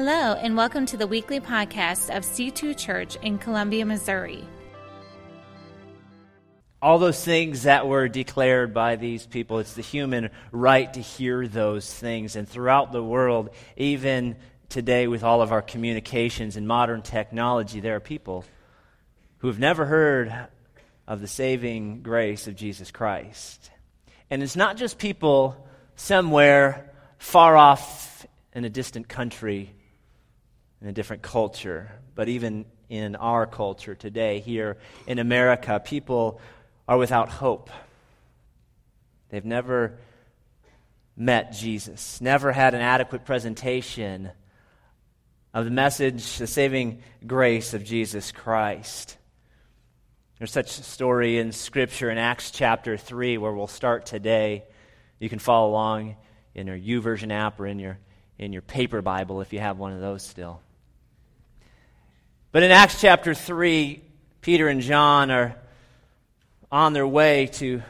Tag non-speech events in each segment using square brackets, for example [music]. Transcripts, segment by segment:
Hello, and welcome to the weekly podcast of C2 Church in Columbia, Missouri. All those things that were declared by these people, it's the human right to hear those things. And throughout the world, even today with all of our communications and modern technology, there are people who have never heard of the saving grace of Jesus Christ. And it's not just people somewhere far off in a distant country, in a different culture, but even in our culture today, here in America, people are without hope. They've never met Jesus, never had an adequate presentation of the message, the saving grace of Jesus Christ. There's such a story in Scripture in Acts chapter 3 where we'll start today. You can follow along in your YouVersion app or in your, in your paper Bible if you have one of those still. But in Acts chapter 3, Peter and John are on their way to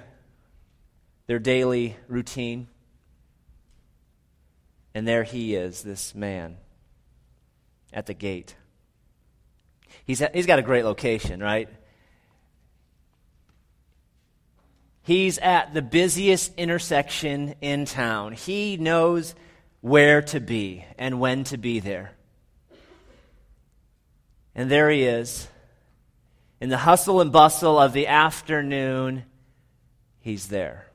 their daily routine. And there he is, this man, at the gate. He's, he's got a great location, right? He's at the busiest intersection in town. He knows where to be and when to be there. And there he is. In the hustle and bustle of the afternoon, he's there.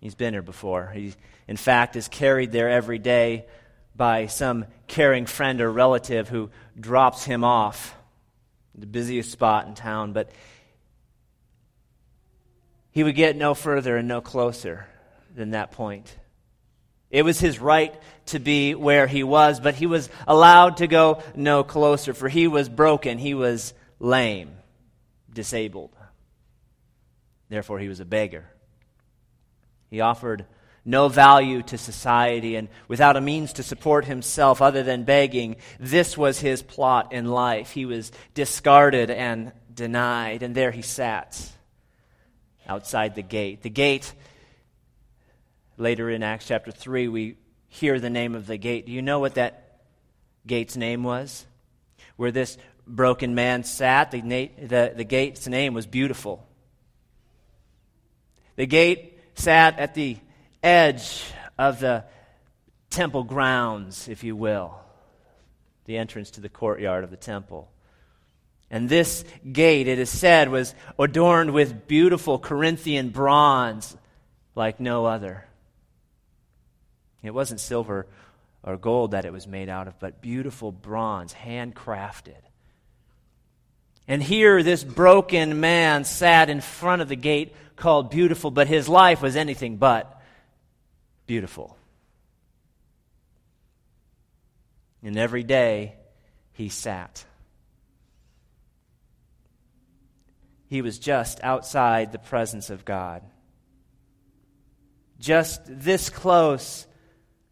He's been here before. He, in fact, is carried there every day by some caring friend or relative who drops him off the busiest spot in town. But he would get no further and no closer than that point. It was his right to be where he was, but he was allowed to go no closer, for he was broken, he was lame, disabled. Therefore, he was a beggar. He offered no value to society, and without a means to support himself other than begging, this was his plot in life. He was discarded and denied, and there he sat outside the gate. The gate, later in Acts chapter 3, we hear the name of the gate. Do you know what that gate's name was? Where this broken man sat, the, the, the gate's name was Beautiful. The gate sat at the edge of the temple grounds, if you will, the entrance to the courtyard of the temple. And this gate, it is said, was adorned with beautiful Corinthian bronze like no other. It wasn't silver or gold that it was made out of, but beautiful bronze, handcrafted. And here, this broken man sat in front of the gate called Beautiful, but his life was anything but beautiful. And every day, he sat. he was just outside the presence of God. Just this close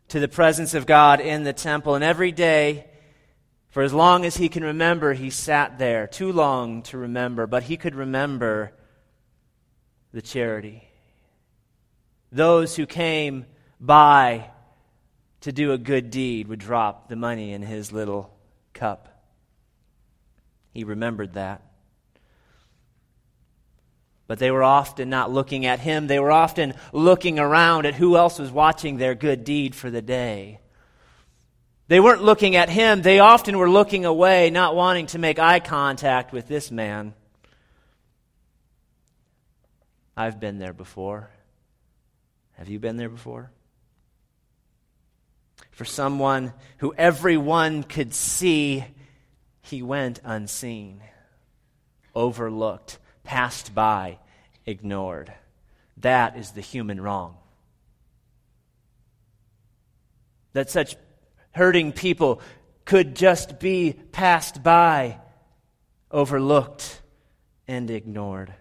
to the presence of God in the temple. And every day, for as long as he can remember, he sat there. Too long to remember, but he could remember the charity. Those who came by to do a good deed would drop the money in his little cup. He remembered that. But they were often not looking at him. They were often looking around at who else was watching their good deed for the day. They weren't looking at him. They often were looking away, not wanting to make eye contact with this man. I've been there before. Have you been there before? For someone who everyone could see, he went unseen, overlooked passed by, ignored. That is the human wrong. That such hurting people could just be passed by, overlooked, and ignored.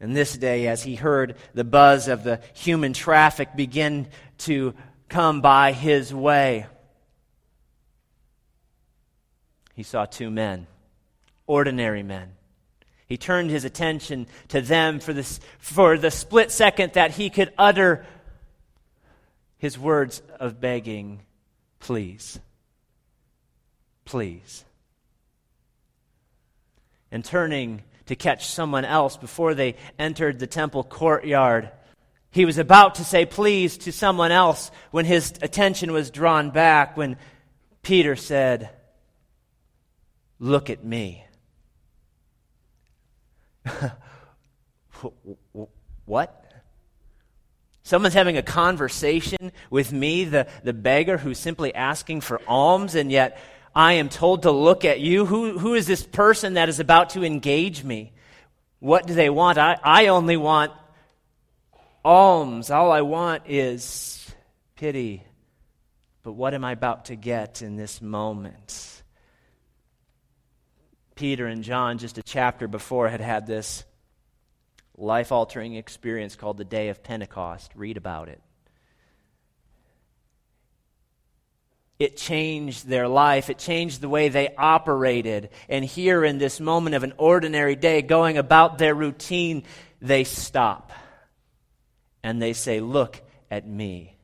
And this day, as he heard the buzz of the human traffic begin to come by his way, he saw two men, ordinary men, he turned his attention to them for, this, for the split second that he could utter his words of begging Please. Please. And turning to catch someone else before they entered the temple courtyard, he was about to say please to someone else when his attention was drawn back, when Peter said, Look at me. [laughs] what? Someone's having a conversation with me, the, the beggar who's simply asking for alms, and yet I am told to look at you. Who, who is this person that is about to engage me? What do they want? I, I only want alms. All I want is pity. But what am I about to get in this moment? Peter and John, just a chapter before, had had this life altering experience called the Day of Pentecost. Read about it. It changed their life. It changed the way they operated. And here, in this moment of an ordinary day, going about their routine, they stop and they say, Look at me.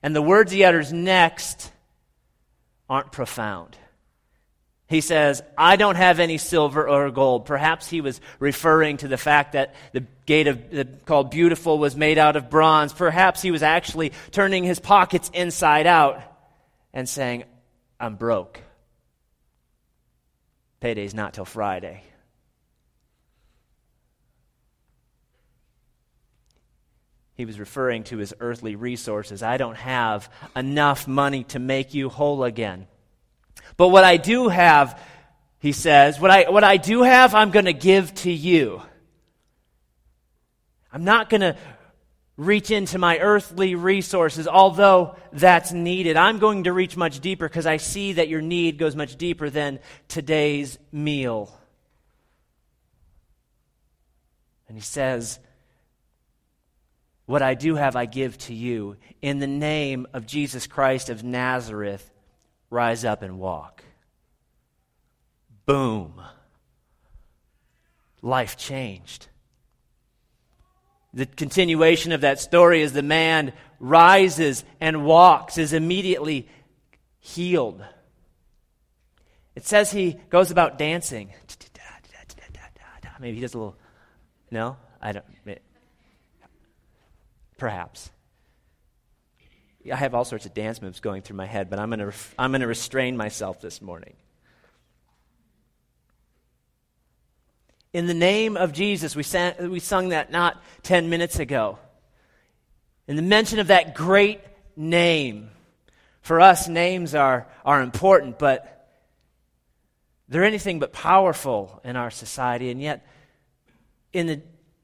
And the words he utters next aren't profound. He says, I don't have any silver or gold. Perhaps he was referring to the fact that the gate of, the, called Beautiful was made out of bronze. Perhaps he was actually turning his pockets inside out and saying, I'm broke. Payday's not till Friday. He was referring to his earthly resources. I don't have enough money to make you whole again. But what I do have, he says, what I, what I do have, I'm going to give to you. I'm not going to reach into my earthly resources, although that's needed. I'm going to reach much deeper because I see that your need goes much deeper than today's meal. And he says, What I do have, I give to you. In the name of Jesus Christ of Nazareth, rise up and walk. Boom. Life changed. The continuation of that story is the man rises and walks, is immediately healed. It says he goes about dancing. Maybe he does a little. No? I don't. Perhaps. I have all sorts of dance moves going through my head, but I'm going to I'm going to restrain myself this morning. In the name of Jesus, we, sang, we sung that not 10 minutes ago. In the mention of that great name, for us, names are, are important, but they're anything but powerful in our society. And yet, in the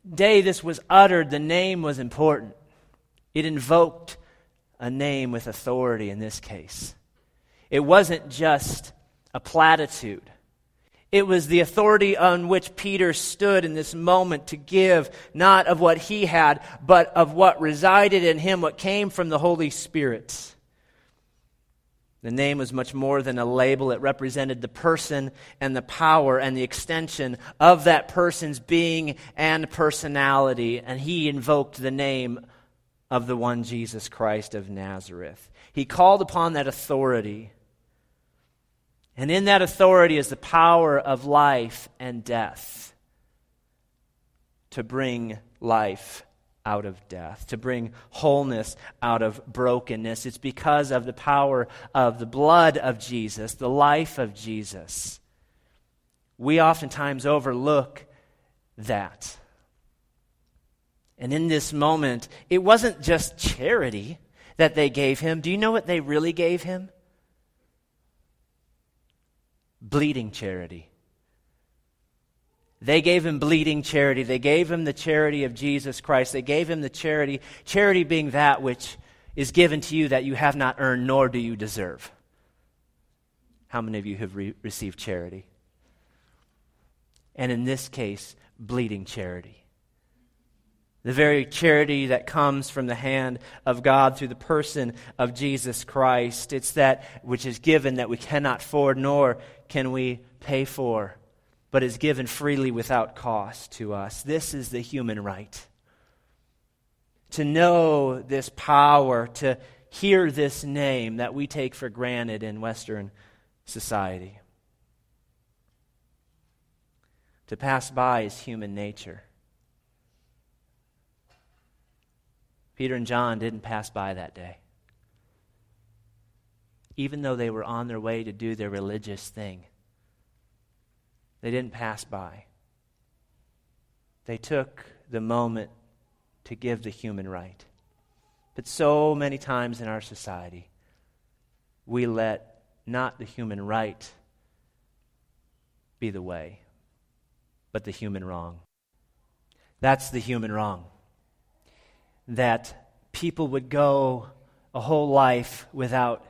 day this was uttered, the name was important. It invoked a name with authority in this case. It wasn't just a platitude. It was the authority on which Peter stood in this moment to give not of what he had, but of what resided in him, what came from the Holy Spirit. The name was much more than a label. It represented the person and the power and the extension of that person's being and personality. And he invoked the name of the one Jesus Christ of Nazareth. He called upon that authority. And in that authority is the power of life and death to bring life out of death, to bring wholeness out of brokenness. It's because of the power of the blood of Jesus, the life of Jesus. We oftentimes overlook that. And in this moment, it wasn't just charity that they gave him. Do you know what they really gave him? Bleeding charity. They gave him bleeding charity. They gave him the charity of Jesus Christ. They gave him the charity, charity being that which is given to you that you have not earned nor do you deserve. How many of you have re- received charity? And in this case, bleeding charity the very charity that comes from the hand of God through the person of Jesus Christ. It's that which is given that we cannot afford nor can we pay for, but is given freely without cost to us. This is the human right. To know this power, to hear this name that we take for granted in Western society. To pass by is human nature. Peter and John didn't pass by that day. Even though they were on their way to do their religious thing, they didn't pass by. They took the moment to give the human right. But so many times in our society, we let not the human right be the way, but the human wrong. That's the human wrong. That people would go a whole life without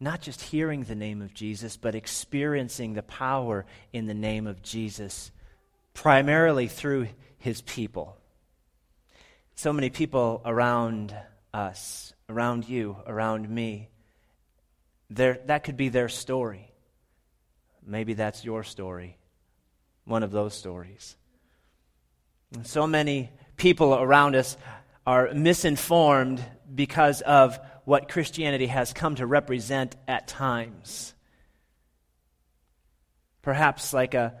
not just hearing the name of Jesus, but experiencing the power in the name of Jesus, primarily through his people. So many people around us, around you, around me, that could be their story. Maybe that's your story, one of those stories. And so many people around us are misinformed because of what Christianity has come to represent at times. Perhaps like a,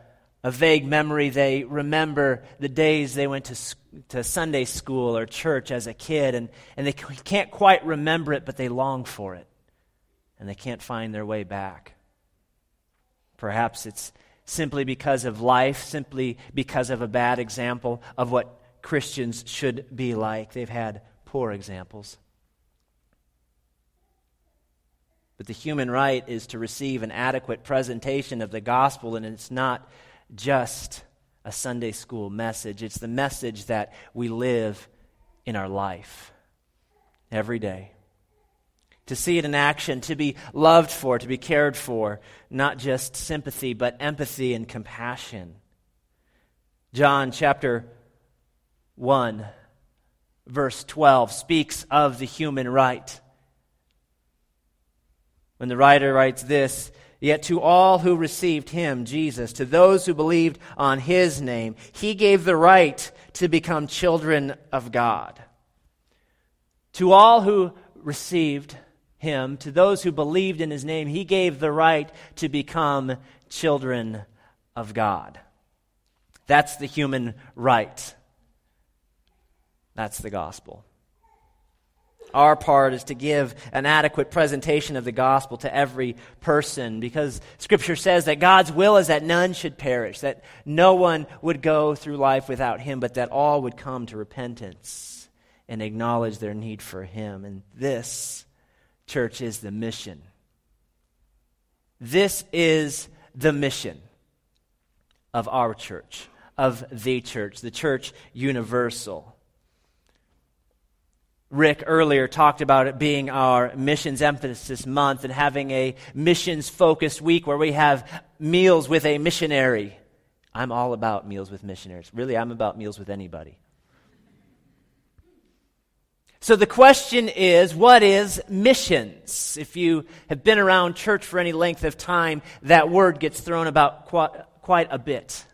a vague memory, they remember the days they went to, to Sunday school or church as a kid, and, and they can't quite remember it, but they long for it, and they can't find their way back. Perhaps it's simply because of life, simply because of a bad example of what Christians should be like. They've had poor examples. But the human right is to receive an adequate presentation of the gospel, and it's not just a Sunday school message. It's the message that we live in our life every day. To see it in action, to be loved for, to be cared for, not just sympathy, but empathy and compassion. John chapter 1, verse 12, speaks of the human right when the writer writes this, Yet to all who received him, Jesus, to those who believed on his name, he gave the right to become children of God. To all who received him, to those who believed in his name, he gave the right to become children of God. That's the human right. That's the gospel. Our part is to give an adequate presentation of the gospel to every person because Scripture says that God's will is that none should perish, that no one would go through life without Him, but that all would come to repentance and acknowledge their need for Him. And this, church, is the mission. This is the mission of our church, of the church, the church universal. Rick earlier talked about it being our missions emphasis month and having a missions focused week where we have meals with a missionary. I'm all about meals with missionaries. Really, I'm about meals with anybody. So the question is what is missions? If you have been around church for any length of time, that word gets thrown about quite, quite a bit.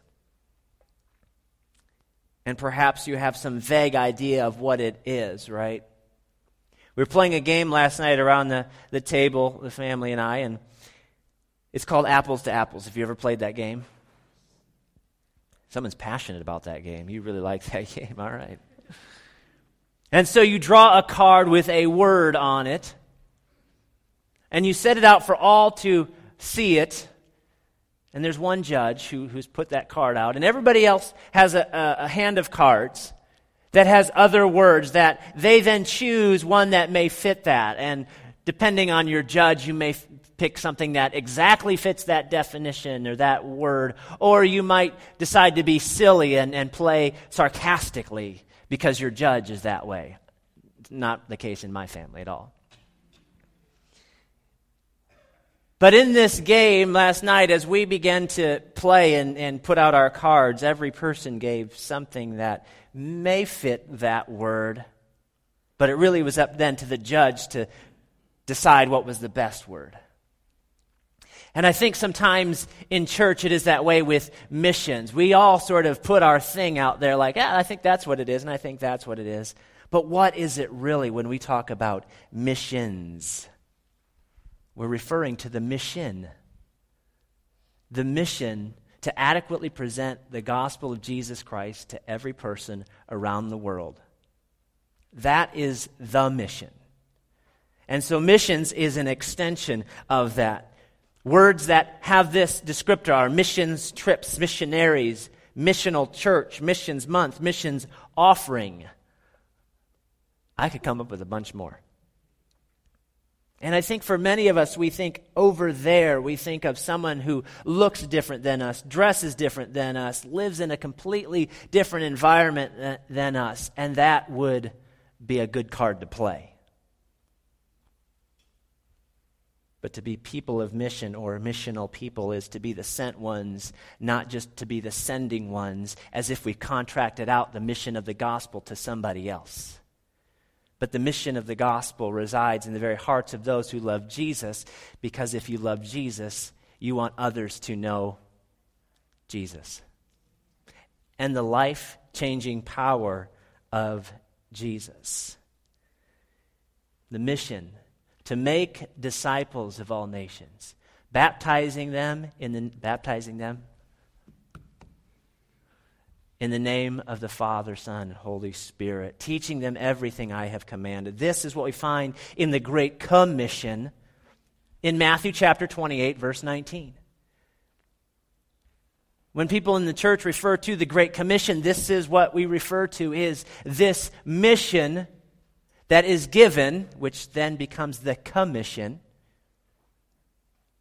And perhaps you have some vague idea of what it is, right? We were playing a game last night around the, the table, the family and I, and it's called Apples to Apples. Have you ever played that game? Someone's passionate about that game. You really like [laughs] that game. All right. And so you draw a card with a word on it, and you set it out for all to see it. And there's one judge who, who's put that card out, and everybody else has a, a, a hand of cards that has other words that they then choose one that may fit that. And depending on your judge, you may f- pick something that exactly fits that definition or that word. Or you might decide to be silly and, and play sarcastically because your judge is that way. It's Not the case in my family at all. But in this game last night, as we began to play and, and put out our cards, every person gave something that may fit that word. But it really was up then to the judge to decide what was the best word. And I think sometimes in church it is that way with missions. We all sort of put our thing out there like, yeah, I think that's what it is, and I think that's what it is. But what is it really when we talk about missions? We're referring to the mission. The mission to adequately present the gospel of Jesus Christ to every person around the world. That is the mission. And so, missions is an extension of that. Words that have this descriptor are missions trips, missionaries, missional church, missions month, missions offering. I could come up with a bunch more. And I think for many of us, we think over there, we think of someone who looks different than us, dresses different than us, lives in a completely different environment than us, and that would be a good card to play. But to be people of mission or missional people is to be the sent ones, not just to be the sending ones, as if we contracted out the mission of the gospel to somebody else. But the mission of the gospel resides in the very hearts of those who love Jesus, because if you love Jesus, you want others to know Jesus and the life changing power of Jesus. The mission to make disciples of all nations, baptizing them in the, baptizing them in the name of the Father, Son, and Holy Spirit, teaching them everything I have commanded. This is what we find in the Great Commission in Matthew chapter 28, verse 19. When people in the church refer to the Great Commission, this is what we refer to is this mission that is given, which then becomes the commission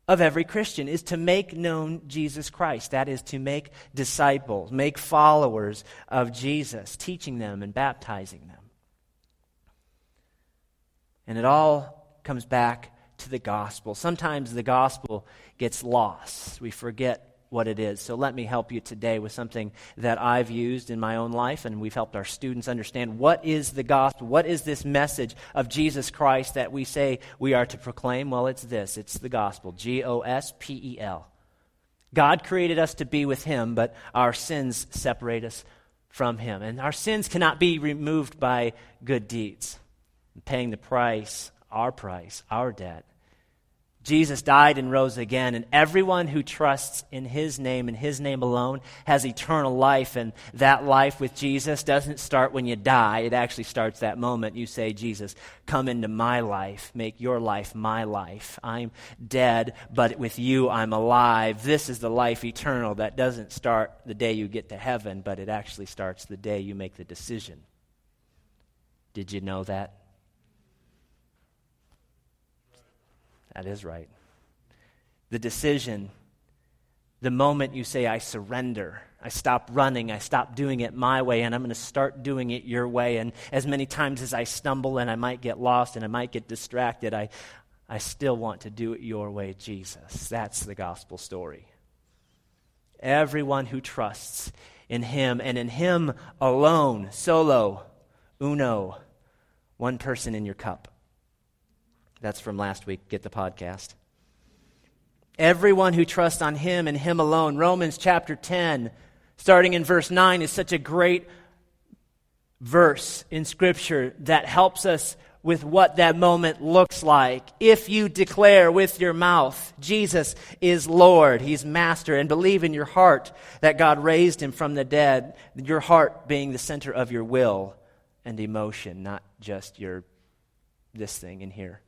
of every Christian, is to make known Jesus Christ. That is to make disciples, make followers of Jesus, teaching them and baptizing them. And it all comes back to the gospel. Sometimes the gospel gets lost. We forget what it is. So let me help you today with something that I've used in my own life, and we've helped our students understand what is the gospel? What is this message of Jesus Christ that we say we are to proclaim? Well, it's this it's the gospel G O S P E L. God created us to be with Him, but our sins separate us from Him. And our sins cannot be removed by good deeds, paying the price, our price, our debt. Jesus died and rose again, and everyone who trusts in his name and his name alone has eternal life. And that life with Jesus doesn't start when you die, it actually starts that moment you say, Jesus, come into my life, make your life my life. I'm dead, but with you I'm alive. This is the life eternal that doesn't start the day you get to heaven, but it actually starts the day you make the decision. Did you know that? That is right. The decision, the moment you say, I surrender, I stop running, I stop doing it my way, and I'm going to start doing it your way. And as many times as I stumble and I might get lost and I might get distracted, I, I still want to do it your way, Jesus. That's the gospel story. Everyone who trusts in Him and in Him alone, solo, uno, one person in your cup that's from last week. Get the podcast. Everyone who trusts on him and him alone. Romans chapter 10, starting in verse 9, is such a great verse in Scripture that helps us with what that moment looks like. If you declare with your mouth, Jesus is Lord, He's Master, and believe in your heart that God raised Him from the dead, your heart being the center of your will and emotion, not just your this thing in here.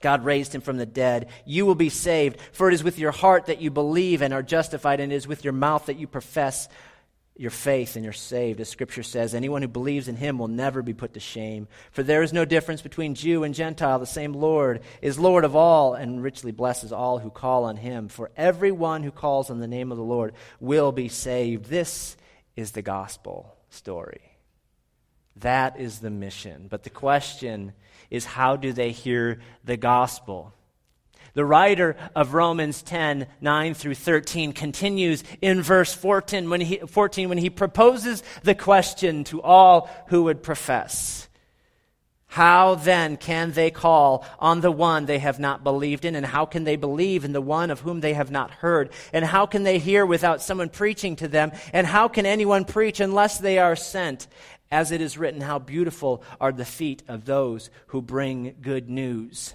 God raised him from the dead. You will be saved, for it is with your heart that you believe and are justified, and it is with your mouth that you profess your faith and you're saved. As Scripture says, anyone who believes in him will never be put to shame. For there is no difference between Jew and Gentile. The same Lord is Lord of all and richly blesses all who call on him. For everyone who calls on the name of the Lord will be saved. This is the gospel story. That is the mission. But the question is how do they hear the gospel? The writer of Romans 10, 9 through 13 continues in verse 14 when, he, 14 when he proposes the question to all who would profess. How then can they call on the one they have not believed in? And how can they believe in the one of whom they have not heard? And how can they hear without someone preaching to them? And how can anyone preach unless they are sent? As it is written, how beautiful are the feet of those who bring good news.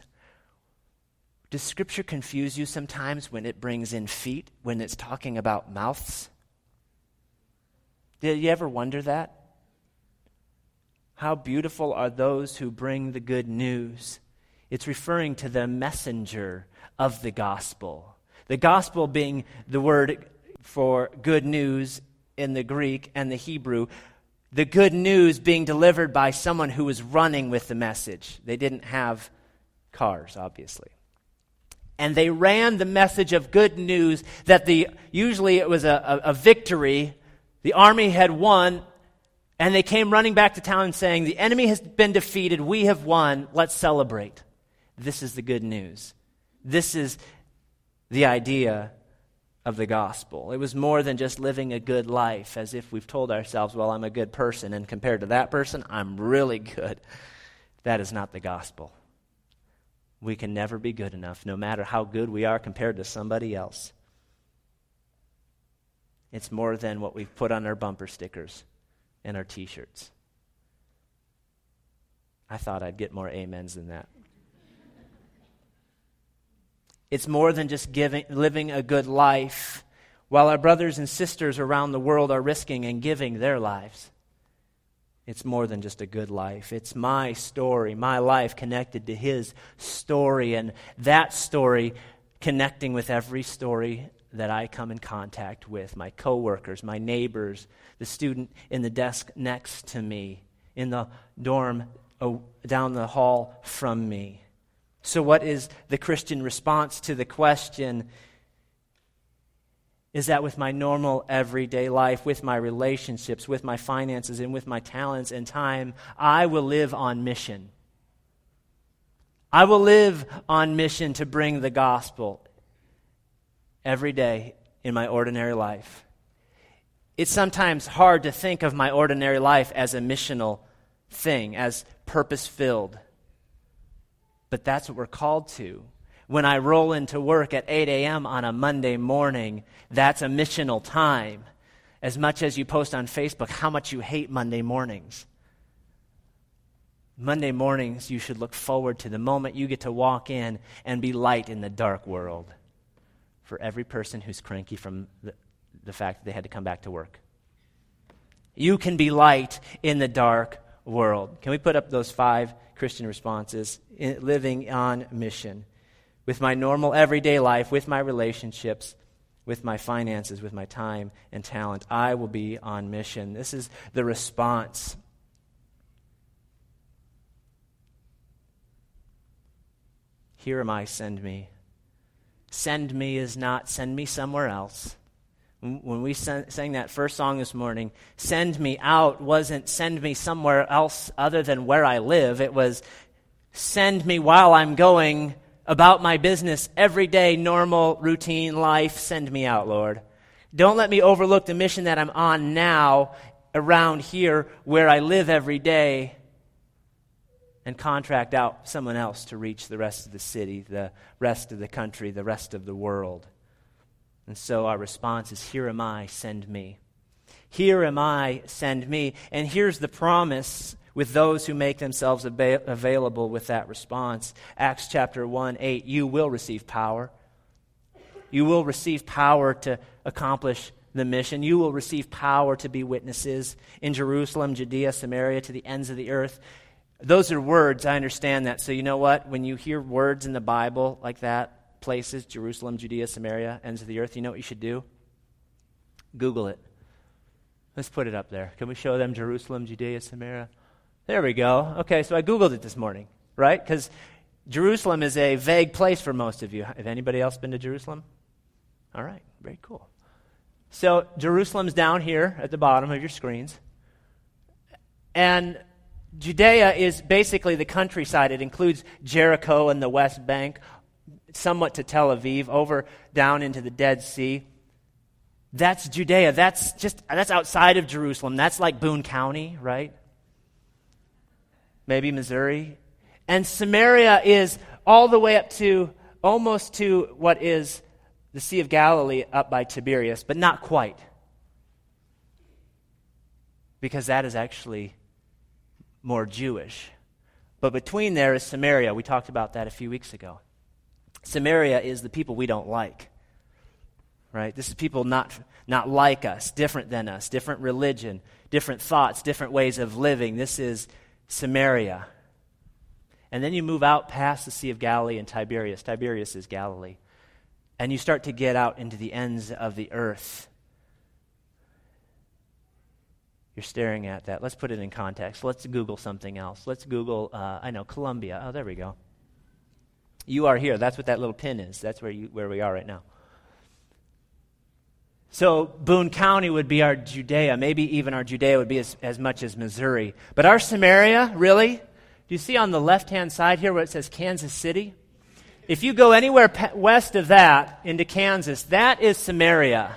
Does Scripture confuse you sometimes when it brings in feet, when it's talking about mouths? Did you ever wonder that? How beautiful are those who bring the good news. It's referring to the messenger of the gospel. The gospel being the word for good news in the Greek and the Hebrew. The good news being delivered by someone who was running with the message. They didn't have cars, obviously. And they ran the message of good news that the usually it was a, a, a victory. The army had won, and they came running back to town saying, The enemy has been defeated. We have won. Let's celebrate. This is the good news. This is the idea of the gospel. It was more than just living a good life, as if we've told ourselves, Well, I'm a good person, and compared to that person, I'm really good. That is not the gospel. We can never be good enough, no matter how good we are compared to somebody else. It's more than what we've put on our bumper stickers and our t shirts. I thought I'd get more amens than that. It's more than just giving, living a good life while our brothers and sisters around the world are risking and giving their lives. It's more than just a good life. It's my story, my life connected to his story, and that story connecting with every story that I come in contact with my coworkers, my neighbors, the student in the desk next to me, in the dorm oh, down the hall from me. So, what is the Christian response to the question? Is that with my normal everyday life, with my relationships, with my finances, and with my talents and time, I will live on mission. I will live on mission to bring the gospel every day in my ordinary life. It's sometimes hard to think of my ordinary life as a missional thing, as purpose filled. But that's what we're called to. When I roll into work at 8 a.m. on a Monday morning, that's a missional time. As much as you post on Facebook how much you hate Monday mornings. Monday mornings, you should look forward to the moment you get to walk in and be light in the dark world for every person who's cranky from the, the fact that they had to come back to work. You can be light in the dark world. Can we put up those five Christian responses? In, living on mission. With my normal everyday life, with my relationships, with my finances, with my time and talent, I will be on mission. This is the response. Here am I, send me send me is not send me somewhere else. When we sang that first song this morning, send me out wasn't send me somewhere else other than where I live. It was send me while I'm going about my business, everyday, normal, routine life. Send me out, Lord. Don't let me overlook the mission that I'm on now around here where I live every day and contract out someone else to reach the rest of the city, the rest of the country, the rest of the world. And so our response is Here am I, send me. Here am I, send me. And here's the promise with those who make themselves ab- available with that response. Acts chapter 1 8, you will receive power. You will receive power to accomplish the mission. You will receive power to be witnesses in Jerusalem, Judea, Samaria, to the ends of the earth. Those are words, I understand that. So, you know what? When you hear words in the Bible like that, places, Jerusalem, Judea, Samaria, ends of the earth, you know what you should do? Google it. Let's put it up there. Can we show them Jerusalem, Judea, Samaria? There we go. Okay, so I Googled it this morning, right? Because Jerusalem is a vague place for most of you. Have anybody else been to Jerusalem? All right, very cool. So Jerusalem's down here at the bottom of your screens. And Judea is basically the countryside. It includes Jericho and the West Bank, somewhat to Tel Aviv, over down into the Dead Sea. That's Judea. That's just that's outside of Jerusalem. That's like Boone County, right? Maybe Missouri. And Samaria is all the way up to almost to what is the Sea of Galilee up by Tiberias, but not quite. Because that is actually more Jewish. But between there is Samaria. We talked about that a few weeks ago. Samaria is the people we don't like. Right? This is people not, not like us, different than us, different religion, different thoughts, different ways of living. This is Samaria. And then you move out past the Sea of Galilee and Tiberias. Tiberias is Galilee. And you start to get out into the ends of the earth. You're staring at that. Let's put it in context. Let's Google something else. Let's Google, uh, I know, Columbia. Oh, there we go. You are here. That's what that little pin is. That's where, you, where we are right now. So Boone County would be our Judea. Maybe even our Judea would be as, as much as Missouri. But our Samaria, really? Do you see on the left hand side here where it says Kansas City? If you go anywhere west of that into Kansas, that is Samaria.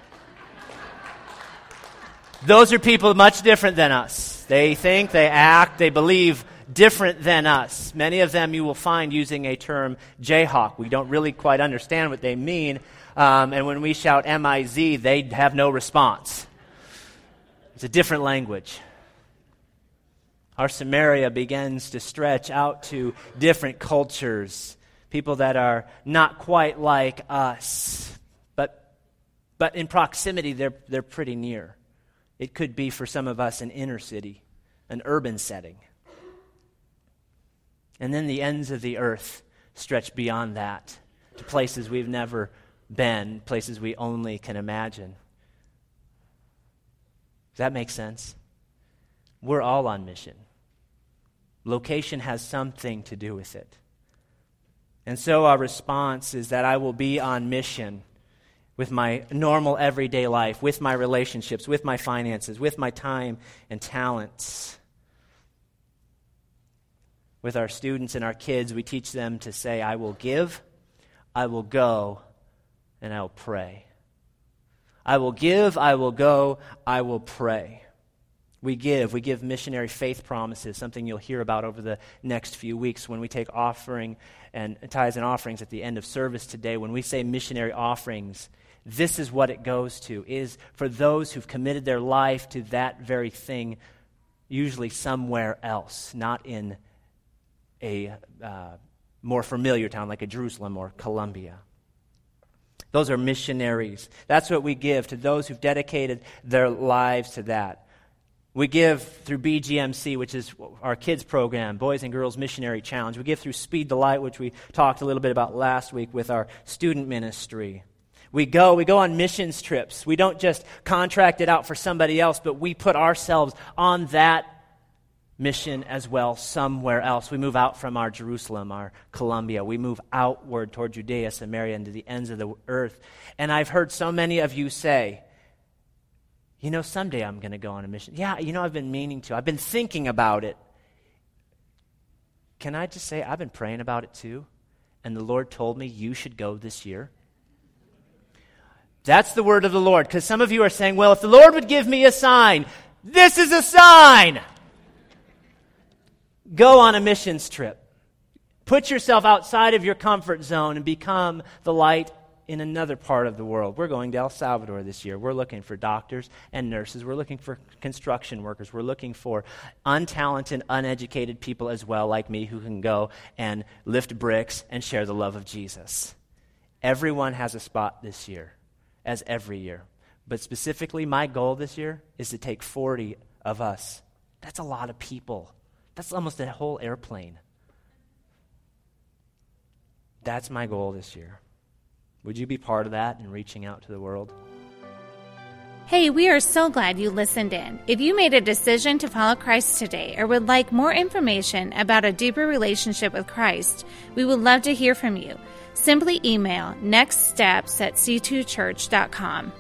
Those are people much different than us. They think, they act, they believe different than us. Many of them you will find using a term Jayhawk. We don't really quite understand what they mean. Um, and when we shout M I Z, they have no response. It's a different language. Our Samaria begins to stretch out to different cultures, people that are not quite like us, but, but in proximity, they're, they're pretty near. It could be for some of us an inner city, an urban setting. And then the ends of the earth stretch beyond that to places we've never been, places we only can imagine. Does that make sense? We're all on mission. Location has something to do with it. And so our response is that I will be on mission with my normal everyday life, with my relationships, with my finances, with my time and talents. With our students and our kids, we teach them to say, I will give, I will go, and I will pray. I will give, I will go, I will pray. We give. We give missionary faith promises, something you'll hear about over the next few weeks when we take offering and tithes and offerings at the end of service today. When we say missionary offerings, this is what it goes to, is for those who've committed their life to that very thing, usually somewhere else, not in a uh, more familiar town like a Jerusalem or Columbia. Those are missionaries. That's what we give to those who've dedicated their lives to that. We give through BGMC, which is our kids program, Boys and Girls Missionary Challenge. We give through Speed the Light, which we talked a little bit about last week with our student ministry. We go, we go on missions trips. We don't just contract it out for somebody else, but we put ourselves on that mission as well somewhere else. We move out from our Jerusalem, our Columbia. We move outward toward Judea, Samaria, and to the ends of the earth. And I've heard so many of you say, you know, someday I'm going to go on a mission. Yeah, you know, I've been meaning to. I've been thinking about it. Can I just say, I've been praying about it too, and the Lord told me you should go this year? That's the word of the Lord, because some of you are saying, well, if the Lord would give me a sign, this is a sign. Go on a missions trip. Put yourself outside of your comfort zone and become the light in another part of the world. We're going to El Salvador this year. We're looking for doctors and nurses. We're looking for construction workers. We're looking for untalented, uneducated people as well, like me, who can go and lift bricks and share the love of Jesus. Everyone has a spot this year, as every year. But specifically, my goal this year is to take 40 of us. That's a lot of people. That's almost a whole airplane. That's my goal this year. Would you be part of that in reaching out to the world? Hey, we are so glad you listened in. If you made a decision to follow Christ today or would like more information about a deeper relationship with Christ, we would love to hear from you. Simply email nextsteps at c2church.com.